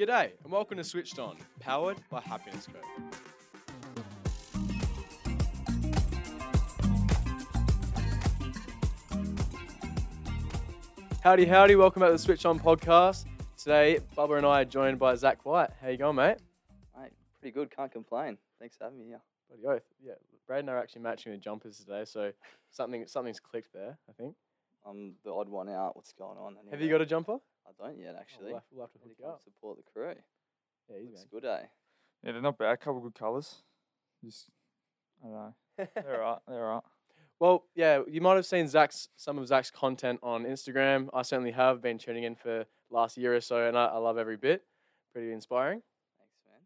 G'day, and welcome to Switched On, powered by Happiness Code. Howdy, howdy, welcome back to the Switch On podcast. Today, Bubba and I are joined by Zac White. How you going, mate? Mate, pretty good. Can't complain. Thanks for having me here. Bloody oath. Yeah, Brad and I are actually matching the jumpers today, so something something's clicked there, I think. I'm the odd one out. What's going on? Have you got a jumper? I don't yet, actually. we'll, have, we'll have to hook you up. support the crew. Yeah, easy, Looks good, eh? Yeah, they're not bad. couple of good colours. Just, I don't know. They're alright. They're alright. Well, yeah, you might have seen Zac's some of Zac's content on Instagram. I certainly have been tuning in for last year or so, and I, I love every bit. Pretty inspiring. Thanks, man.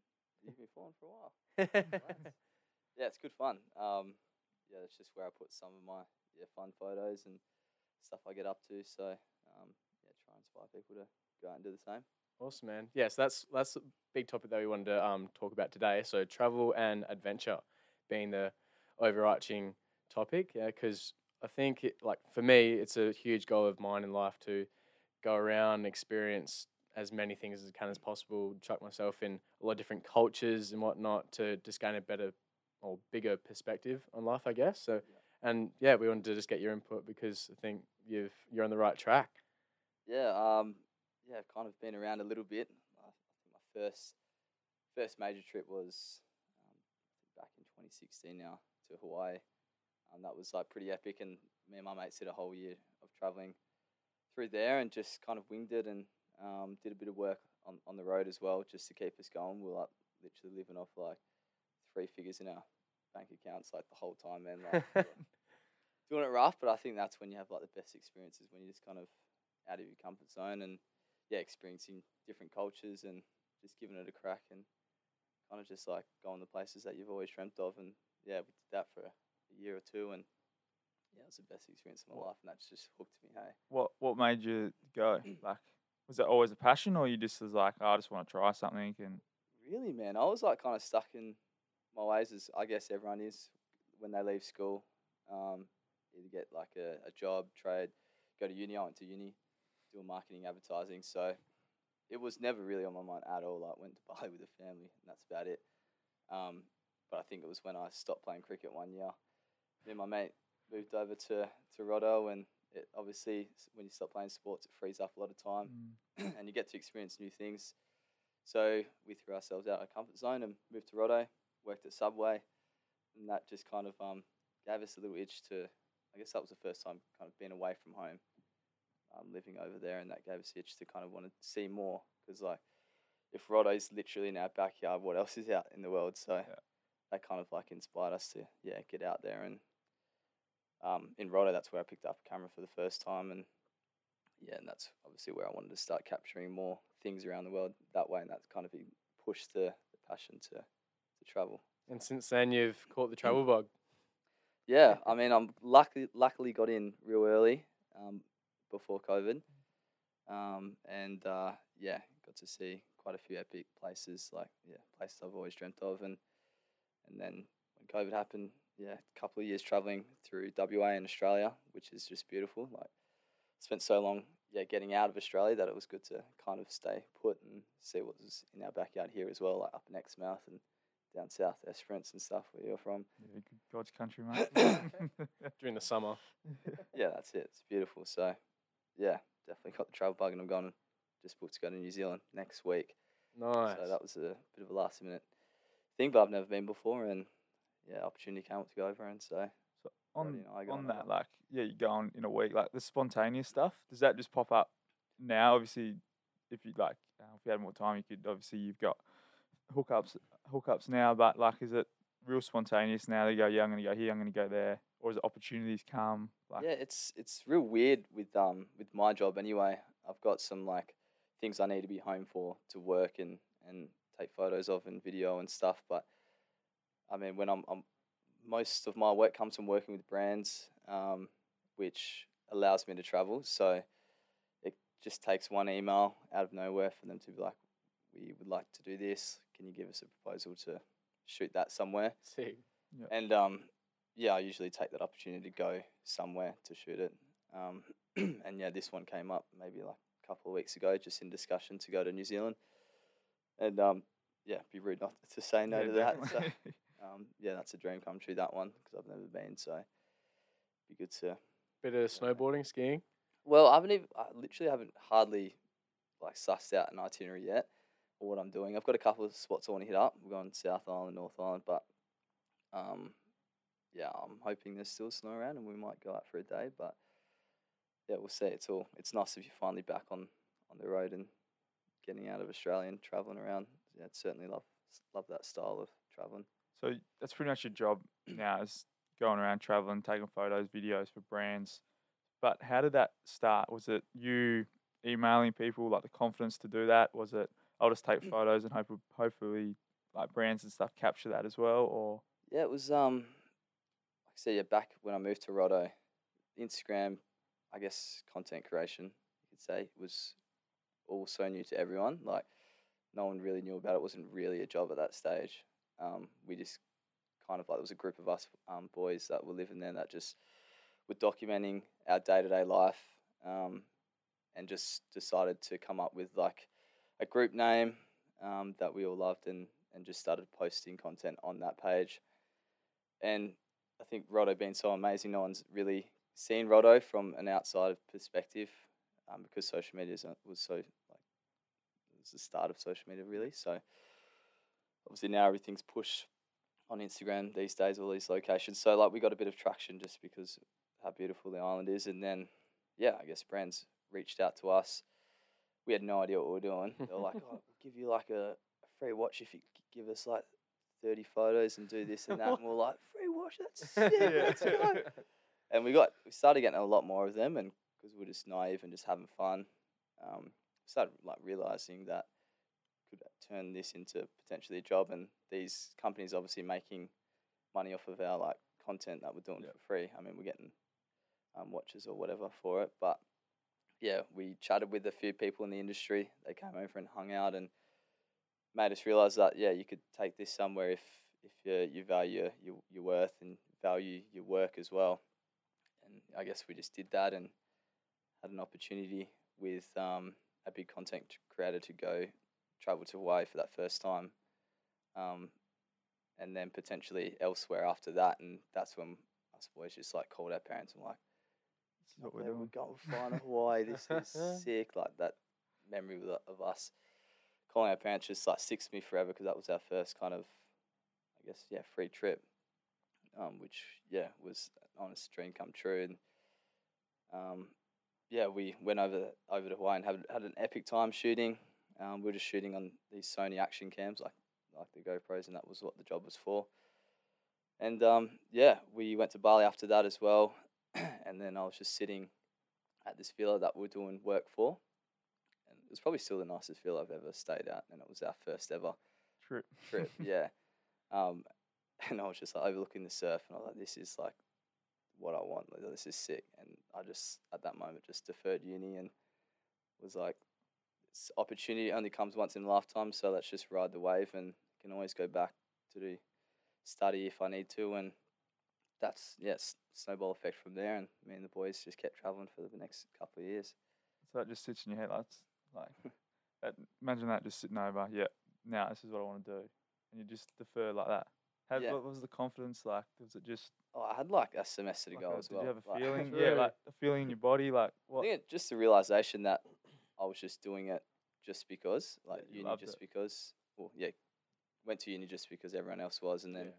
You've been following for a while. Yeah, it's good fun. Um, yeah, that's just where I put some of my yeah fun photos and stuff I get up to. So um, yeah, try and inspire people to go out and do the same. awesome, man. Yes, that's that's a big topic that we wanted to um, talk about today. So travel and adventure being the overarching topic. Yeah, because I think it, like for me, it's a huge goal of mine in life to go around experience as many things as I can as possible, chuck myself in a lot of different cultures and whatnot to just gain a better or bigger perspective on life, I guess. So, and yeah, we wanted to just get your input because I think you've you're on the right track. Yeah, um, yeah, I've kind of been around a little bit. I think my first first major trip was um, back in 2016 now to Hawaii. Um, that was like pretty epic, and me and my mates did a whole year of traveling through there and just kind of winged it and um, did a bit of work on, on the road as well just to keep us going. We were like literally living off like three figures in our bank accounts like the whole time, man. Like, doing it rough, but I think that's when you have like the best experiences when you're just kind of out of your comfort zone and yeah, experiencing different cultures and just giving it a crack and kind of just like going to places that you've always dreamt of. And yeah, we did that for a year or two, and yeah, it was the best experience of my life, and that's just hooked me. Hey, What What made you go? Like, was that always a passion, or you just was like, oh, I just want to try something? And really, man, I was like kind of stuck in my ways, as I guess everyone is when they leave school. Um, either get like a, a job, trade, go to uni. I went to uni, marketing, advertising. So it was never really on my mind at all. Like went to Bali with the family, and that's about it. Um, but I think it was when I stopped playing cricket one year. Me and my mate moved over to to Rotto, and it, obviously when you stop playing sports, it frees up a lot of time, and you get to experience new things. So we threw ourselves out of our comfort zone and moved to Rotto, worked at Subway, and that just kind of um, gave us a little itch to. I guess that was the first time kind of being away from home, um, living over there, and that gave us the itch to kind of want to see more because like if Rotto's literally in our backyard, what else is out in the world? So that kind of like inspired us to yeah get out there and um, in Rotto that's where I picked up a camera for the first time and yeah and that's obviously where I wanted to start capturing more things around the world that way and that's kind of pushed the, the passion to to travel. And since then, you've caught the travel bug. Yeah, I mean, I'm luckily Luckily, got in real early um, before COVID, um, and uh, yeah, got to see quite a few epic places. Like yeah, places I've always dreamt of, and and then when COVID happened, yeah, a couple of years traveling through WA and Australia, which is just beautiful. Like spent so long, yeah, getting out of Australia that it was good to kind of stay put and see what was in our backyard here as well, like up in Exmouth and down south, Esperance and stuff where you're from. yeah, good God's country, mate. during the summer. yeah, that's it. It's beautiful. So, yeah, definitely got the travel bug, and I'm going. Just booked to go to New Zealand next week. Nice. So that was a bit of a last minute thing, but I've never been before, and yeah, opportunity came up to go over, and so So on on on that, like, yeah, you go on in a week, like the spontaneous stuff. Does that just pop up now? Obviously, if you like, uh, if you had more time, you could. Obviously, you've got hookups, hookups now. But like, is it real spontaneous now? They go, yeah, I'm going to go here, I'm going to go there, or is it opportunities come? Like, yeah, it's it's real weird with um with my job anyway. I've got some like things I need to be home for to work and and take photos of and video and stuff. But I mean, when I'm, I'm most of my work comes from working with brands, um, which allows me to travel. So it just takes one email out of nowhere for them to be like, "We would like to do this. Can you give us a proposal to shoot that somewhere?" Sick. And um, yeah, I usually take that opportunity to go somewhere to shoot it. Um, and yeah, this one came up maybe like a couple of weeks ago, just in discussion to go to New Zealand. and um, yeah, be rude not to say no Yeah, to that. So, um, yeah, that's a dream come true. That one because I've never been, so be good to. Bit of snowboarding, skiing. Well, I haven't even. I literally haven't hardly like sussed out an itinerary yet or what I'm doing. I've got a couple of spots I want to hit up. We're going South Island, North Island, but um, yeah, I'm hoping there's still snow around and we might go out for a day. But yeah, we'll see. It's all. It's nice if you're finally back on on the road and getting out of Australia and traveling around. Yeah, I'd certainly love love that style of traveling. So that's pretty much your job now is going around traveling, taking photos, videos for brands. But how did that start? Was it you emailing people like the confidence to do that? Was it I'll just take photos and hope hopefully like brands and stuff capture that as well? Or Yeah, it was um said, yeah, back when I moved to Rotto, Instagram, I guess content creation, you could say, was all so new to everyone. Like no one really knew about it. it wasn't really a job at that stage. Um, we just kind of like there was a group of us um, boys that were living there that just were documenting our day to day life, um, and just decided to come up with like a group name um, that we all loved and and just started posting content on that page. And I think Rotto being so amazing, no one's really seen Rotto from an outside perspective um, because social media was so like it was the start of social media really. So obviously now everything's pushed on Instagram these days, all these locations. So like we got a bit of traction just because how beautiful the island is, and then yeah, I guess brands reached out to us. We had no idea what we were doing. They were like, "Oh, we'll give you like a, a free watch if you give us like thirty photos and do this and that." and we're like, "Free watch? That's sick. Let's go." and we got we started getting a lot more of them, and because we're just naive and just having fun, um, started like realizing that could turn this into potentially a job, and these companies obviously making money off of our like content that we're doing Yep. for free. I mean, we're getting um, watches or whatever for it, but yeah, we chatted with a few people in the industry. They came over and hung out and made us realize that yeah, you could take this somewhere if if you you value your your worth and value your work as well. And I guess we just did that and had an opportunity with um, a big content creator to go travel to Hawaii for that first time, um, and then potentially elsewhere after that. And that's when I suppose just like called our parents and like, is what we're "Yeah, doing. We're going flying to Hawaii. This is sick. Like that memory of, of us calling our parents just like sticks me forever because that was our first kind of, I guess, yeah, free trip, um, which yeah was an honest dream come true. And um, yeah, we went over over to Hawaii and had had an epic time shooting. Um, we were just shooting on these Sony action cams, like like the GoPros, and that was what the job was for. And um, yeah, we went to Bali after that as well, and then I was just sitting at this villa that we're doing work for, it was probably still the nicest feel I've ever stayed at, and it was our first ever Trip. trip. yeah, um, and I was just like overlooking the surf, and I was like, "This is like what I want. Like, this is sick." And I just at that moment just deferred uni and was like, "This opportunity only comes once in a lifetime, so let's just ride the wave and can always go back to do study if I need to." And that's yes, snowball effect from there, and me and the boys just kept traveling for the next couple of years. So that just sits in your head. That's like that, imagine that just sitting over. Yeah, now this is what I want to do, and you just defer like that. How, Yeah. What was the confidence like? Was it just Oh, I had like a semester to like go a- as well. did you have a like- feeling? Yeah, like a feeling in your body. Like what? just the realization that I was just doing it just because, like you uni, just it. because. Well, yeah, went to uni just because everyone else was, and then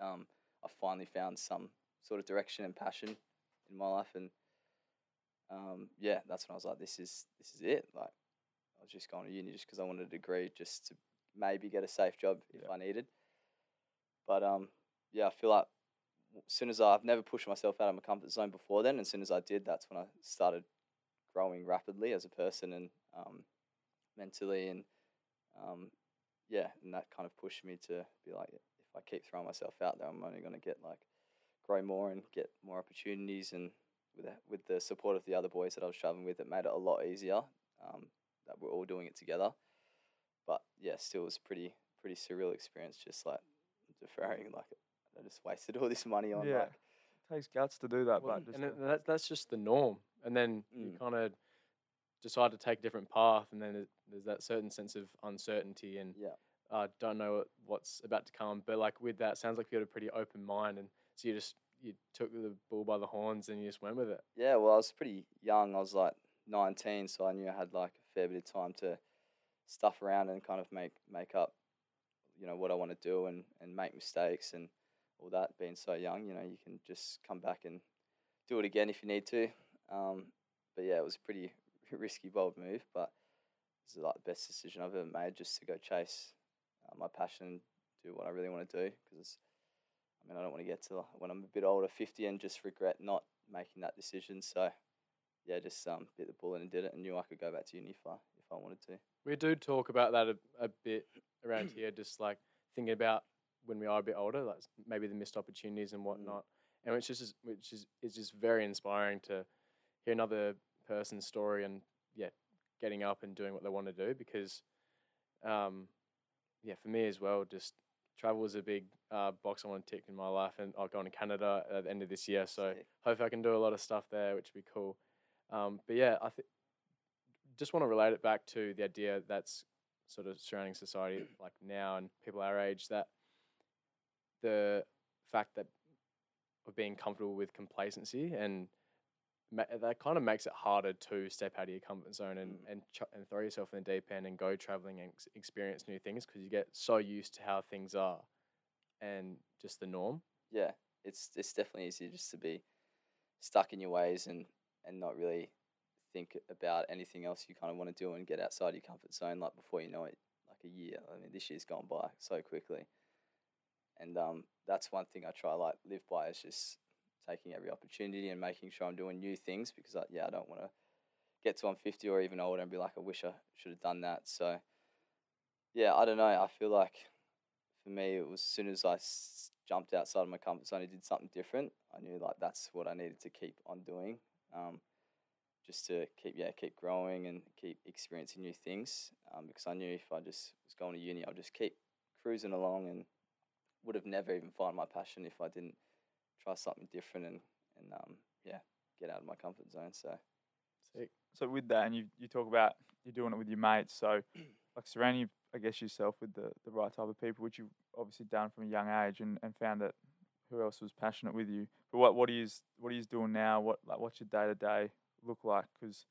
um, I finally found some sort of direction and passion in my life, and um, yeah, that's when I was like, this is this is it. Like, I was just going to uni just because I wanted a degree, just to maybe get a safe job if Yeah. I needed. But um, yeah, I feel like as soon as I, I've never pushed myself out of my comfort zone before then, and as soon as I did, that's when I started growing rapidly as a person and um, mentally, and um, yeah, and that kind of pushed me to be like, if I keep throwing myself out there, I'm only going to get like grow more and get more opportunities, and with the, with the support of the other boys that I was traveling with, it made it a lot easier. Um, that we're all doing it together, but yeah, still was pretty pretty surreal experience. Just like deferring, like I just wasted all this money on Yeah. like It takes guts to do that, Well, but just and the- it- that, that's just the norm. And then you Mm. kind of decide to take a different path, and then there's that certain sense of uncertainty and Yeah. uh, don't know what's about to come. But like with that, sounds like you had a pretty open mind, and so you just you took the bull by the horns and you just went with it. Yeah, well, I was pretty young. I was like 19, so I knew I had like a fair bit of time to stuff around and kind of make make up, you know, what I want to do and and make mistakes and all that. Being so young, you know, you can just come back and do it again if you need to. Um, but yeah, it was a pretty risky, bold move, but it's like the best decision I've ever made, just to go chase uh, my passion, and do what I really want to do. Because I mean, I don't want to get to when I'm a bit older, 50, and just regret not making that decision. So yeah, just um, bit the bullet and did it, and knew I could go back to uni if I if I wanted to. We do talk about that a, a bit around here, just like thinking about when we are a bit older, like maybe the missed opportunities and whatnot, and which is which is is just very inspiring to hear another person's story and yeah, getting up and doing what they want to do because, um, yeah, for me as well, just travel is a big uh, box I want to tick in my life, and I'll go to Canada at the end of this year, so Sick. hopefully I can do a lot of stuff there, which would be cool. Um, but yeah, I think just want to relate it back to the idea that's sort of surrounding society like now and people our age that the fact that of being comfortable with complacency and that kind of makes it harder to step out of your comfort zone and Mm. and, ch- and throw yourself in the deep end and go traveling and ex- experience new things because you get so used to how things are and just the norm. Yeah, it's it's definitely easier just to be stuck in your ways and and not really think about anything else you kind of want to do and get outside your comfort zone. Like before you know it, like a year. I mean, this year's gone by so quickly, and um, that's one thing I try like live by is just taking every opportunity and making sure I'm doing new things because I, yeah, I don't want to get to I'm 50 or even older and be like, I wish I should have done that. So yeah, I don't know. I feel like for me, it was as soon as I jumped outside of my comfort zone and did something different, I knew like that's what I needed to keep on doing, um, just to keep yeah keep growing and keep experiencing new things. Um, because I knew if I just was going to uni, I'd just keep cruising along and would have never even found my passion if I didn't try something different and and um, yeah get out of my comfort zone. So Sick. So with that, and you you talk about you're doing it with your mates. So like surrounding, I guess yourself with the the right type of people, which you've obviously done from a young age, and, and found that who else was passionate with you. But what what are you what are you doing now? What like what's your day to day look like? Because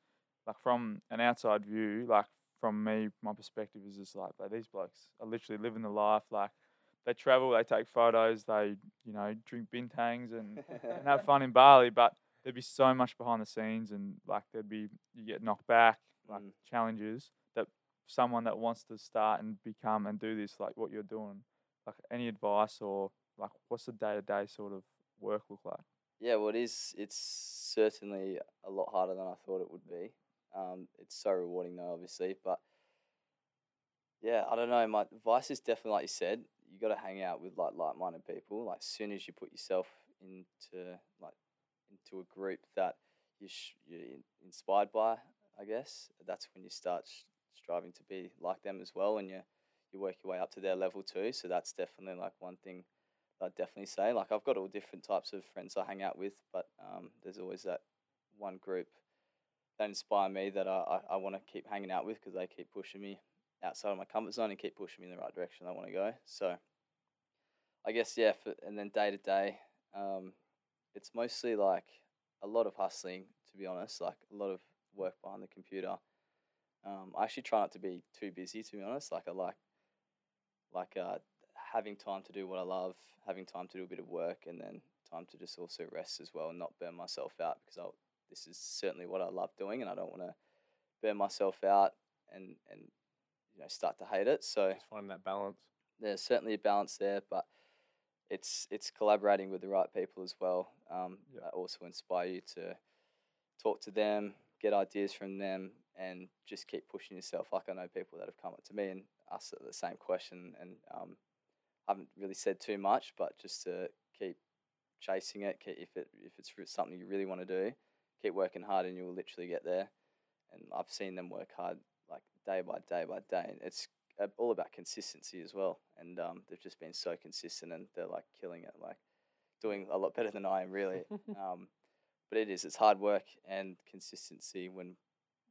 like from an outside view, like from me, my perspective is just like, like these blokes are literally living the life. Like they travel, they take photos, they you know drink bintangs and and have fun in Bali, but there'd be so much behind the scenes and like there'd be you get knocked back, like Mm. challenges that someone that wants to start and become and do this like what you're doing, like any advice or like what's the day to day sort of work look like? Yeah, well, it is. It's certainly a lot harder than I thought it would be. Um, it's so rewarding, though, obviously. But yeah, I don't know. My advice is definitely, like you said, you got to hang out with like like-minded people. Like, as soon as you put yourself into like into a group that you sh- you're inspired by, I guess that's when you start sh- striving to be like them as well, and you you work your way up to their level too. So that's definitely like one thing I'd definitely say. Like I've got all different types of friends I hang out with, but um, there's always that one group that inspire me that I, I, I want to keep hanging out with because they keep pushing me outside of my comfort zone and keep pushing me in the right direction I want to go. So I guess yeah, for, and then day to day, um, it's mostly like a lot of hustling to be honest, like a lot of work behind the computer. Um, I actually try not to be too busy to be honest. Like I like like uh, having time to do what I love, having time to do a bit of work, and then time to just also rest as well and not burn myself out because I'll, this is certainly what I love doing, and I don't want to burn myself out and and you know start to hate it. So Just finding that balance. there's certainly a balance there, but it's it's collaborating with the right people as well. Um, Yeah. that also inspire you to talk to them, get ideas from them, and just keep pushing yourself. Like I know people that have come up to me and asked the same question, and um, I haven't really said too much, but just to keep chasing it. Keep, if it if it's something you really want to do, keep working hard, and you will literally get there. And I've seen them work hard, day by day by day, and it's uh, all about consistency as well. And um, they've just been so consistent, and they're like killing it, like doing a lot better than I am, really. um, but it is, it's hard work and consistency. When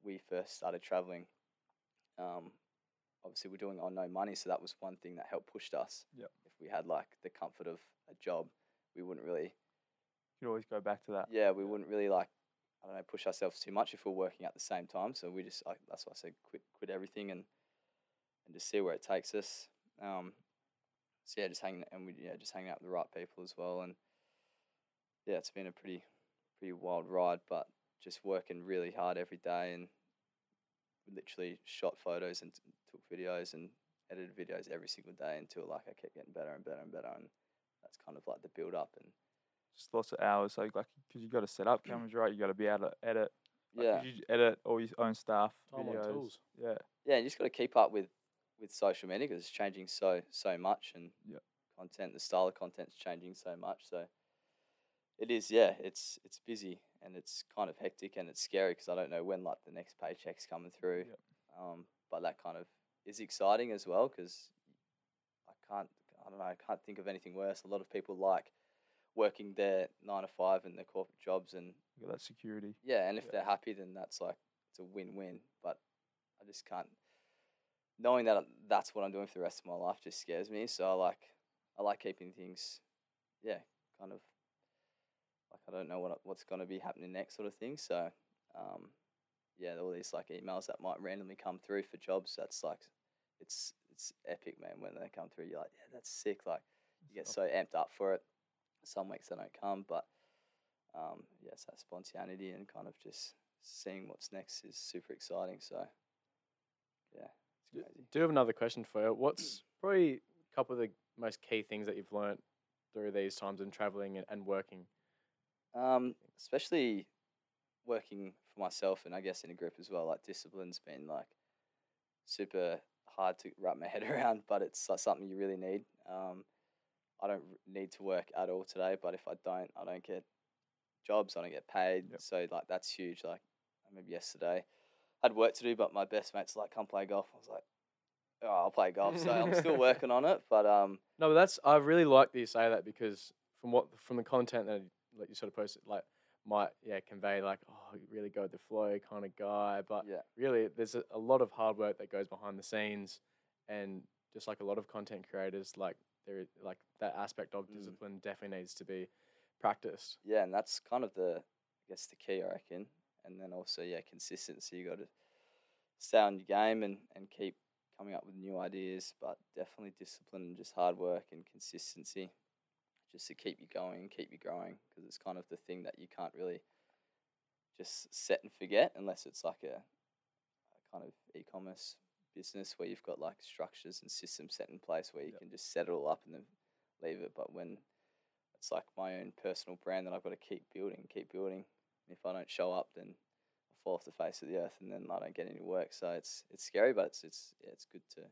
we first started traveling, um, obviously we're doing on no money, so that was one thing that helped pushed us. Yep. If we had like the comfort of a job, we wouldn't really You could always go back to that. yeah, we wouldn't really like I don't know push ourselves too much if we're working at the same time. So we just like that's why I said quit quit everything and and just see where it takes us. Um, so yeah, just hanging and we yeah just hanging out with the right people as well. And yeah, it's been a pretty pretty wild ride, but just working really hard every day and literally shot photos and t- took videos and edited videos every single day until like I kept getting better and better and better and that's kind of like the build up and Just lots of hours. So like, because you got to set up cameras right, you got to be able to edit. Like, yeah you edit all your own stuff, Time on videos. tools. Yeah. yeah, you just got to keep up with with social media because it's changing so so much, and Yep. content, the style of content's changing so much. So it is, yeah, it's it's busy and it's kind of hectic and it's scary because I don't know when like the next paycheck's coming through. Yep. Um, but that kind of is exciting as well because I can't, I don't know, I can't think of anything worse. A lot of people like working their nine to five and their corporate jobs and You got that security. yeah, and if Yeah. they're happy, then that's like it's a win-win. But I just can't. Knowing that that's what I'm doing for the rest of my life just scares me. So I like, I like keeping things, yeah, kind of like I don't know what what's going to be happening next, sort of thing. So, um, yeah, all these like emails that might randomly come through for jobs. That's like, it's it's epic, man. When they come through, you're like, yeah, that's sick. Like you get so amped up for it. Some weeks they don't come, but um, yes, that spontaneity and kind of just seeing what's next is super exciting. So, yeah, it's crazy. Do have another question for you. What's probably a couple of the most key things that you've learnt through these times in traveling and, and working? Um, especially working for myself and I guess in a group as well. Like discipline's been like super hard to wrap my head around, but it's like something you really need. Um, I don't need to work at all today, but if I don't, I don't get jobs. I don't get paid. Yep. So like that's huge. Like I remember yesterday, I had work to do, but my best mates like come play golf. I was like, oh, I'll play golf. So I'm still working on it, but um, No, but that's I really like that you say that because from what from the content that like you sort of posted, like might yeah convey like oh you really go with the flow kind of guy, but yeah, really there's a, a lot of hard work that goes behind the scenes, and just like a lot of content creators, like there like that aspect of Mm. discipline definitely needs to be practiced. yeah, and that's kind of the I guess the key, I reckon. And then also, yeah, consistency. You got to stay on your game and and keep coming up with new ideas, but definitely discipline and just hard work and consistency, just to keep you going, keep you growing, because it's kind of the thing that you can't really just set and forget unless it's like a, a kind of e-commerce business where you've got like structures and systems set in place where you Yep. can just set it all up and then leave it. But when it's like my own personal brand that I've got to keep building, keep building. And if I don't show up, then I fall off the face of the earth, and then I don't get any work. So it's it's scary, but it's it's yeah, it's good to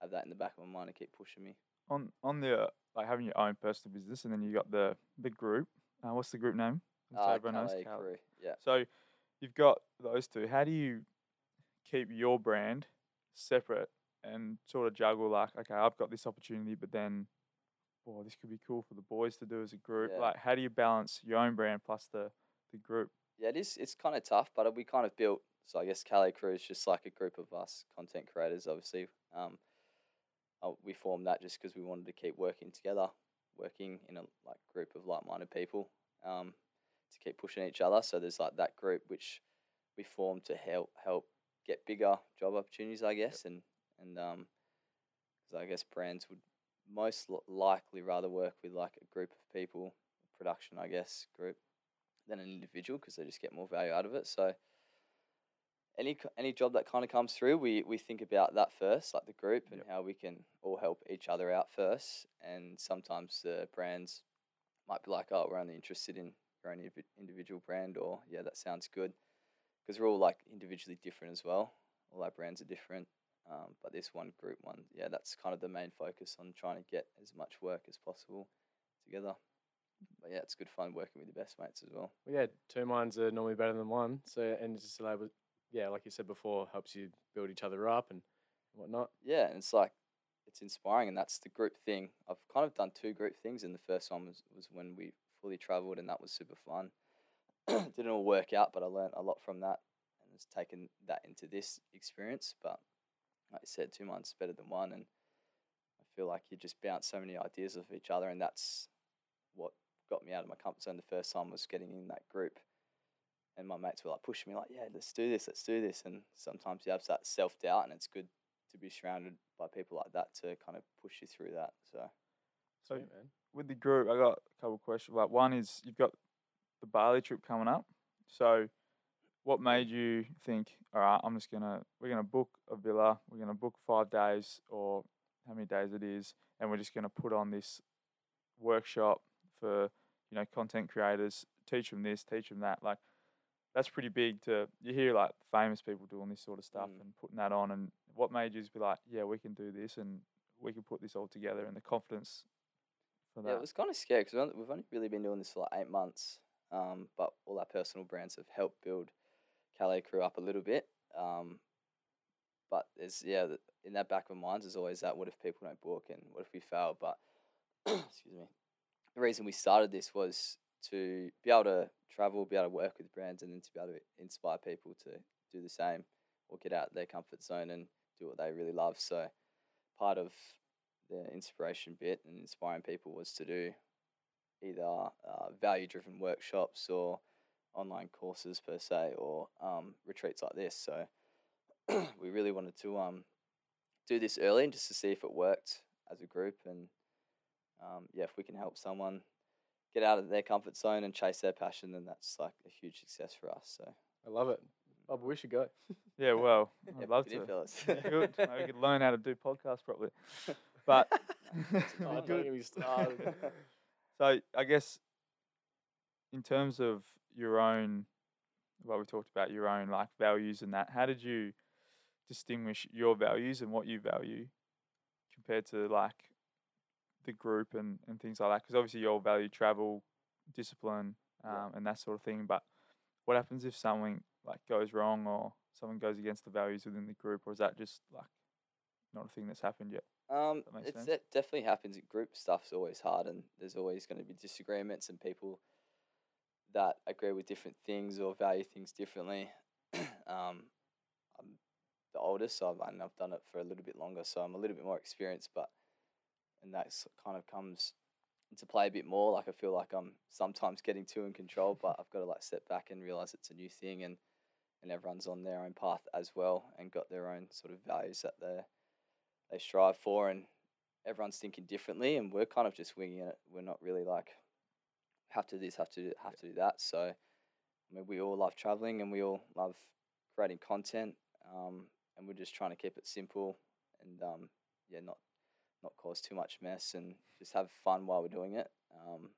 have that in the back of my mind and keep pushing me. On on the uh, like having your own personal business, and then you got the the group. Uh, what's the group name? So Uh, everyone knows Calais crew, yeah. So you've got those two. How do you keep your brand separate and sort of juggle like, okay, I've got this opportunity, but then, boy, this could be cool for the boys to do as a group. Yeah. Like, how do you balance your own brand plus the the group? Yeah, it is. It's kind of tough, but we kind of built. So I guess Calais Crew is just like a group of us content creators. Obviously, um, uh, we formed that just because we wanted to keep working together, working in a like group of like-minded people, um, to keep pushing each other. So there's like that group which we formed to help help get bigger job opportunities, I guess, and and um, because I guess brands would most likely rather work with like a group of people, production, I guess, group than an individual because they just get more value out of it. So any any job that kind of comes through, we we think about that first, like the group and Yep. how we can all help each other out first. And sometimes the brands might be like, oh, we're only interested in your own individual brand, or yeah, that sounds good, because we're all like individually different as well. All our brands are different. Um, but this one group one, yeah, that's kind of the main focus on trying to get as much work as possible together. But yeah, it's good fun working with your best mates as well. Well, yeah, two minds are normally better than one. So and it's just able, yeah, like you said before, helps you build each other up and whatnot. Yeah, and it's like it's inspiring, and that's the group thing. I've kind of done two group things, and the first one was was when we fully travelled, and that was super fun. Didn't all work out, but I learned a lot from that, and it's taken that into this experience. But like I said, two months better than one, and I feel like you just bounce so many ideas off each other, and that's what got me out of my comfort zone the first time was getting in that group. And my mates were like pushing me, like, "Yeah, let's do this, let's do this." And sometimes you have that self doubt, and it's good to be surrounded by people like that to kind of push you through that. So So Sweet, man. with the group, I got a couple of questions. Like one is you've got the Bali trip coming up. So what made you think, all right, I'm just gonna we're gonna book a villa, we're gonna book five days or how many days it is, and we're just gonna put on this workshop for you know content creators, teach them this, teach them that. Like that's pretty big to you hear like famous people doing this sort of stuff Mm. and putting that on. And what made you just be like, yeah, we can do this and we can put this all together and the confidence for that. yeah, it was kind of scary because we've only really been doing this for like eight months. Um, but all our personal brands have helped build Calais Crew up a little bit. Um, but there's yeah, in that back of minds, there's always that: what if people don't book, and what if we fail? But excuse me, the reason we started this was to be able to travel, be able to work with brands, and then to be able to inspire people to do the same or get out their comfort zone and do what they really love. So part of the inspiration bit and inspiring people was to do either uh, value driven workshops or online courses per se or um, retreats like this. So we really wanted to um, do this early and just to see if it worked as a group and um, yeah, if we can help someone get out of their comfort zone and chase their passion, then that's like a huge success for us. So I love it. Bubba, we should go. Yeah, well, I'd love good to. fellas. Good. Maybe we could learn how to do podcasts properly. But Oh, don't Good. get me started. So I guess in terms of your own, well, we talked about your own like values and that. How did you distinguish your values and what you value compared to like the group and, and things like that? Because obviously you all value travel, discipline, um, Yeah. and that sort of thing. But what happens if something like goes wrong or someone goes against the values within the group, or is that just like not a thing that's happened yet? Um, That it's sense. definitely happens. Group stuff's always hard, and there's always going to be disagreements and people that agree with different things or value things differently. um, I'm the oldest, so I've, and I've done it for a little bit longer, so I'm a little bit more experienced. But and that's kind of comes into play a bit more. Like I feel like I'm sometimes getting too in control, but I've got to like step back and realize it's a new thing, and and everyone's on their own path as well, and got their own sort of values that they're they strive for and everyone's thinking differently and we're kind of just winging it. We're not really like have to do this have to do, have to do that. So i mean we all love traveling and we all love creating content um, and we're just trying to keep it simple and um, yeah not not cause too much mess and just have fun while we're doing it. Um,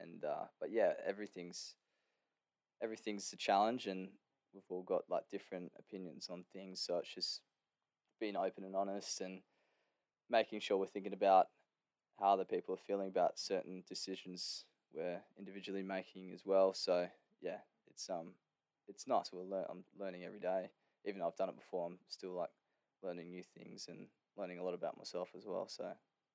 and uh, but yeah everything's everything's a challenge and we've all got like different opinions on things. So it's just being open and honest and making sure we're thinking about how other people are feeling about certain decisions we're individually making as well. So yeah, it's um it's nice. We're lear- I'm learning every day. Even though I've done it before, I'm still like learning new things and learning a lot about myself as well. So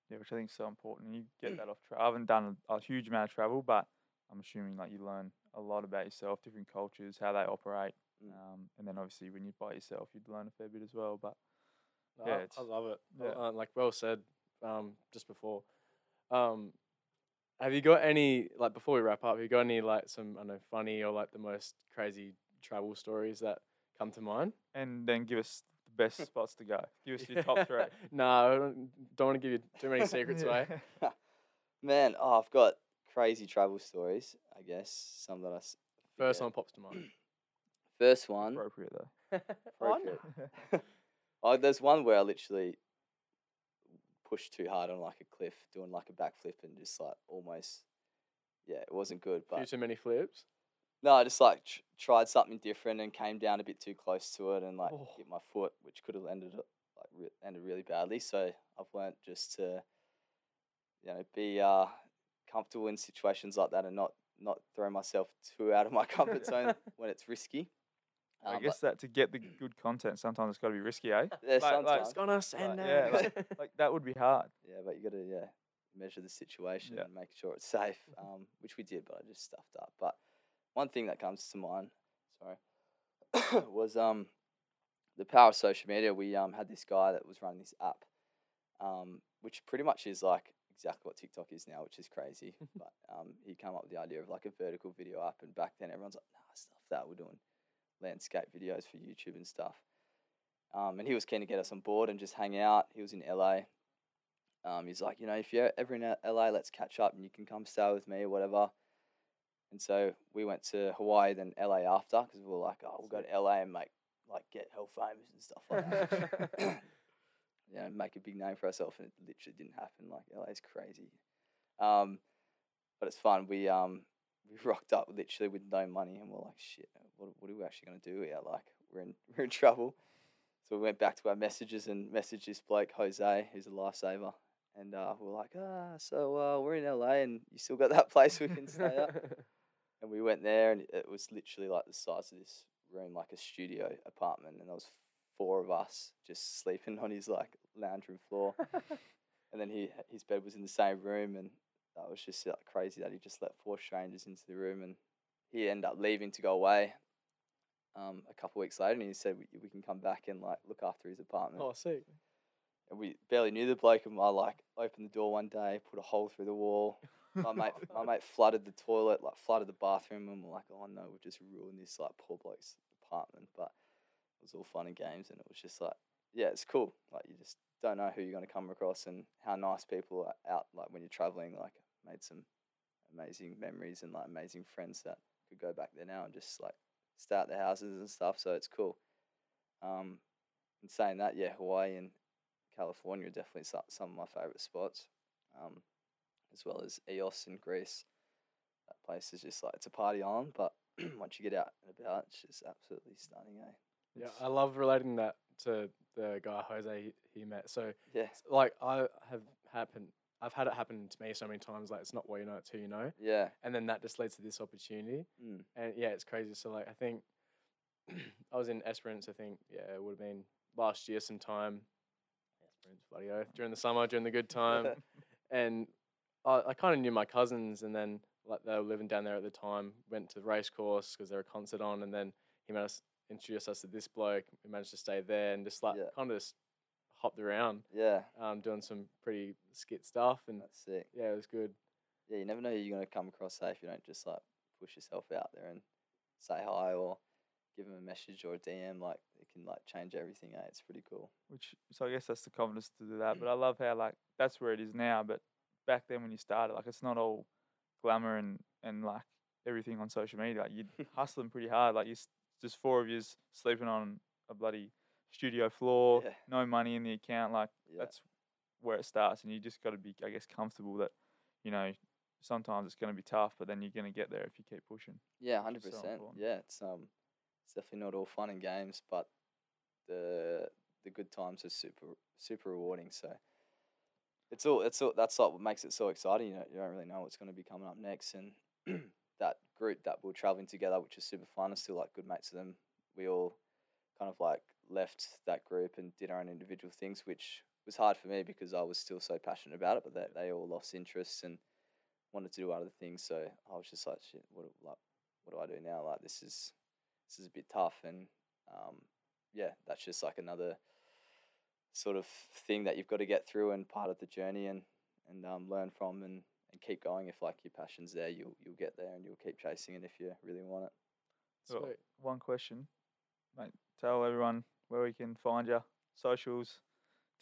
Yeah, which I think is so important. You get that off travel. I haven't done a, a huge amount of travel, but I'm assuming like you learn a lot about yourself, different cultures, how they operate, Mm. um, and then obviously when you're by yourself, you'd learn a fair bit as well. But Yeah, I- I love it. yeah. Uh, like well said, um, just before. Um, have you got any like before we wrap up? Have you got any like some I don't know funny or like the most crazy travel stories that come to mind? and then give us the best spots to go. Give us your top three. no, I don't, don't want to give you too many secrets away. man, oh, I've got crazy travel stories. I guess some that I s- First forget. one pops to mind. First one. Appropriate though. appropriate. Oh, there's one where I literally pushed too hard on like a cliff, doing like a backflip and just like almost, yeah, it wasn't good. Few But too many flips. no, I just like tr- tried something different and came down a bit too close to it and like Oh. hit my foot, which could have ended up like re- ended really badly. So I've learnt just to, you know, be uh, comfortable in situations like that and not not throw myself too out of my comfort zone when it's risky. I Um, guess that to get the good content, sometimes it's got to be risky, eh? but, yeah, like- like, sometimes. It's gonna send Like, yeah, like, like that would be hard. Yeah, but you got to yeah measure the situation Yeah. and make sure it's safe, um, which we did, but I just stuffed up. But one thing that comes to mind, sorry, was um the power of social media, we um had this guy that was running this app, um, which pretty much is like exactly what TikTok is now, which is crazy. but um, he came up with the idea of like a vertical video app, and back then everyone's like, nah, stuff that we're doing landscape videos for YouTube and stuff. Um, and he was keen to get us on board and just hang out. He was in LA. Um, he's like, you know, if you're ever in LA, let's catch up and you can come stay with me or whatever. And so we went to Hawaii, then LA after, because we were like, oh, we'll go to LA and make like get hell famous and stuff like that. you know, make a big name for ourselves, and it literally didn't happen. Like LA is crazy, um, but it's fun. We um we rocked up literally with no money, and we're like, shit, what what are we actually gonna do here? Like we're in we're in trouble. So we went back to our messages and messaged this bloke Jose, who's a lifesaver, and uh, we are like, ah, so uh, we're in LA, and you still got that place we can stay at. And we went there, and it was literally like the size of this room, like a studio apartment, and there was four of us just sleeping on his like lounge room floor. and then he his bed was in the same room, and that was just like crazy that he just let four strangers into the room, and he ended up leaving to go away. Um, a couple weeks later, and he said we, we can come back and like look after his apartment. oh, sick. And we barely knew the bloke, and I like opened the door one day, put a hole through the wall. My mate, my mate flooded the toilet, like flooded the bathroom, and we're like, oh no, we've just ruined this like poor bloke's apartment. But it was all fun and games, and it was just like, yeah, it's cool. Like you just don't know who you're going to come across and how nice people are out. Like when you're traveling, like made some amazing memories and like amazing friends that could go back there now and just like start their houses and stuff. So it's cool. Um, and saying that, yeah, Hawaii and California are definitely some, some of my favorite spots, um, as well as Ios in Greece. That place is just like it's a party island, but once you get out and about, it's just absolutely stunning, eh? Yeah, I love relating that to the guy Jose he, he met. So Yeah, like I have happened I've had it happen to me so many times, like it's not what you know, it's who you know. yeah, And then that just leads to this opportunity. mm. And yeah, it's crazy. So like I think I was in Esperance, I think, yeah, it would have been last year sometime. Esperance, bloody oath, during the summer, during the good time. and I, I kind of knew my cousins, and then like they were living down there at the time. Went to the race course because there was a concert on, and then he made us introduce us to this bloke. We managed to stay there and just like Yeah. kind of just hopped around, yeah, um, doing some pretty skit stuff, and that's sick. yeah, it was good. Yeah, you never know who you're gonna come across. Say if you don't just like push yourself out there and say hi or give them a message or a DM, like it can like change everything. Eh? It's pretty cool. Which so I guess that's the confidence to do that. But I love how like that's where it is now. But back then when you started, like it's not all glamour and and like everything on social media. Like you hustling pretty hard. Like you s- just four of yous sleeping on a bloody studio floor, Yeah. no money in the account. Like Yeah, that's where it starts, and you just got to be, I guess, comfortable that you know sometimes it's going to be tough, but then you're going to get there if you keep pushing. yeah, hundred is so percent. Yeah, it's um, it's definitely not all fun and games, but the the good times are super super rewarding. So it's all it's all that's like what makes it so exciting. You know, you don't really know what's going to be coming up next, and that group that we're traveling together, which is super fun, is still like good mates of them. We all kind of like left that group and did our own individual things, which was hard for me because I was still so passionate about it. But they they all lost interest and wanted to do other things. So I was just like, shit, what do- like what do I do now? Like this is this is a bit tough, and um, yeah, that's just like another sort of thing that you've got to get through and part of the journey and and um, learn from and, and keep going. If like your passion's there, you'll you'll get there and you'll keep chasing it if you really want it. Well, Sweet. One question, mate. Tell everyone where we can find you, socials,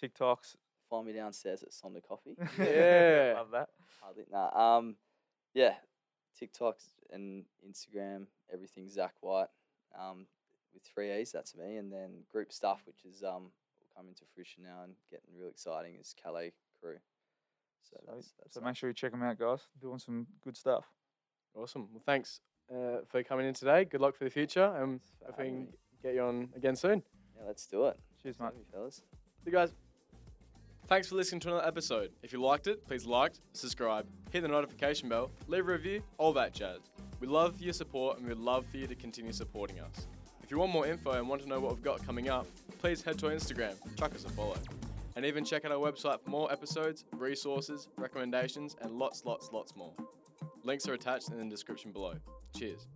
TikToks. Find me downstairs at Sonder Coffee. Yeah. love that. Hardly, nah. Um, yeah, TikToks and Instagram, everything Zac White. Um, with three E's, that's me, and then group stuff, which is um will come into fruition now and getting real exciting, is Calais Crew. So Sweet. that's, that's So make sure you check them out, guys. Doing some good stuff. Awesome. Well, thanks uh, for coming in today. Good luck for the future, and Thanks for if we can get you on again soon. Yeah, let's do it. Cheers, Thanks mate. for having fellas. See you guys. Thanks for listening to another episode. If you liked it, please like, subscribe, hit the notification bell, leave a review, all that jazz. We love your support and we'd love for you to continue supporting us. If you want more info and want to know what we've got coming up, please head to our Instagram, chuck us a follow. And even check out our website for more episodes, resources, recommendations, and lots, lots, lots more. Links are attached in the description below. Cheers.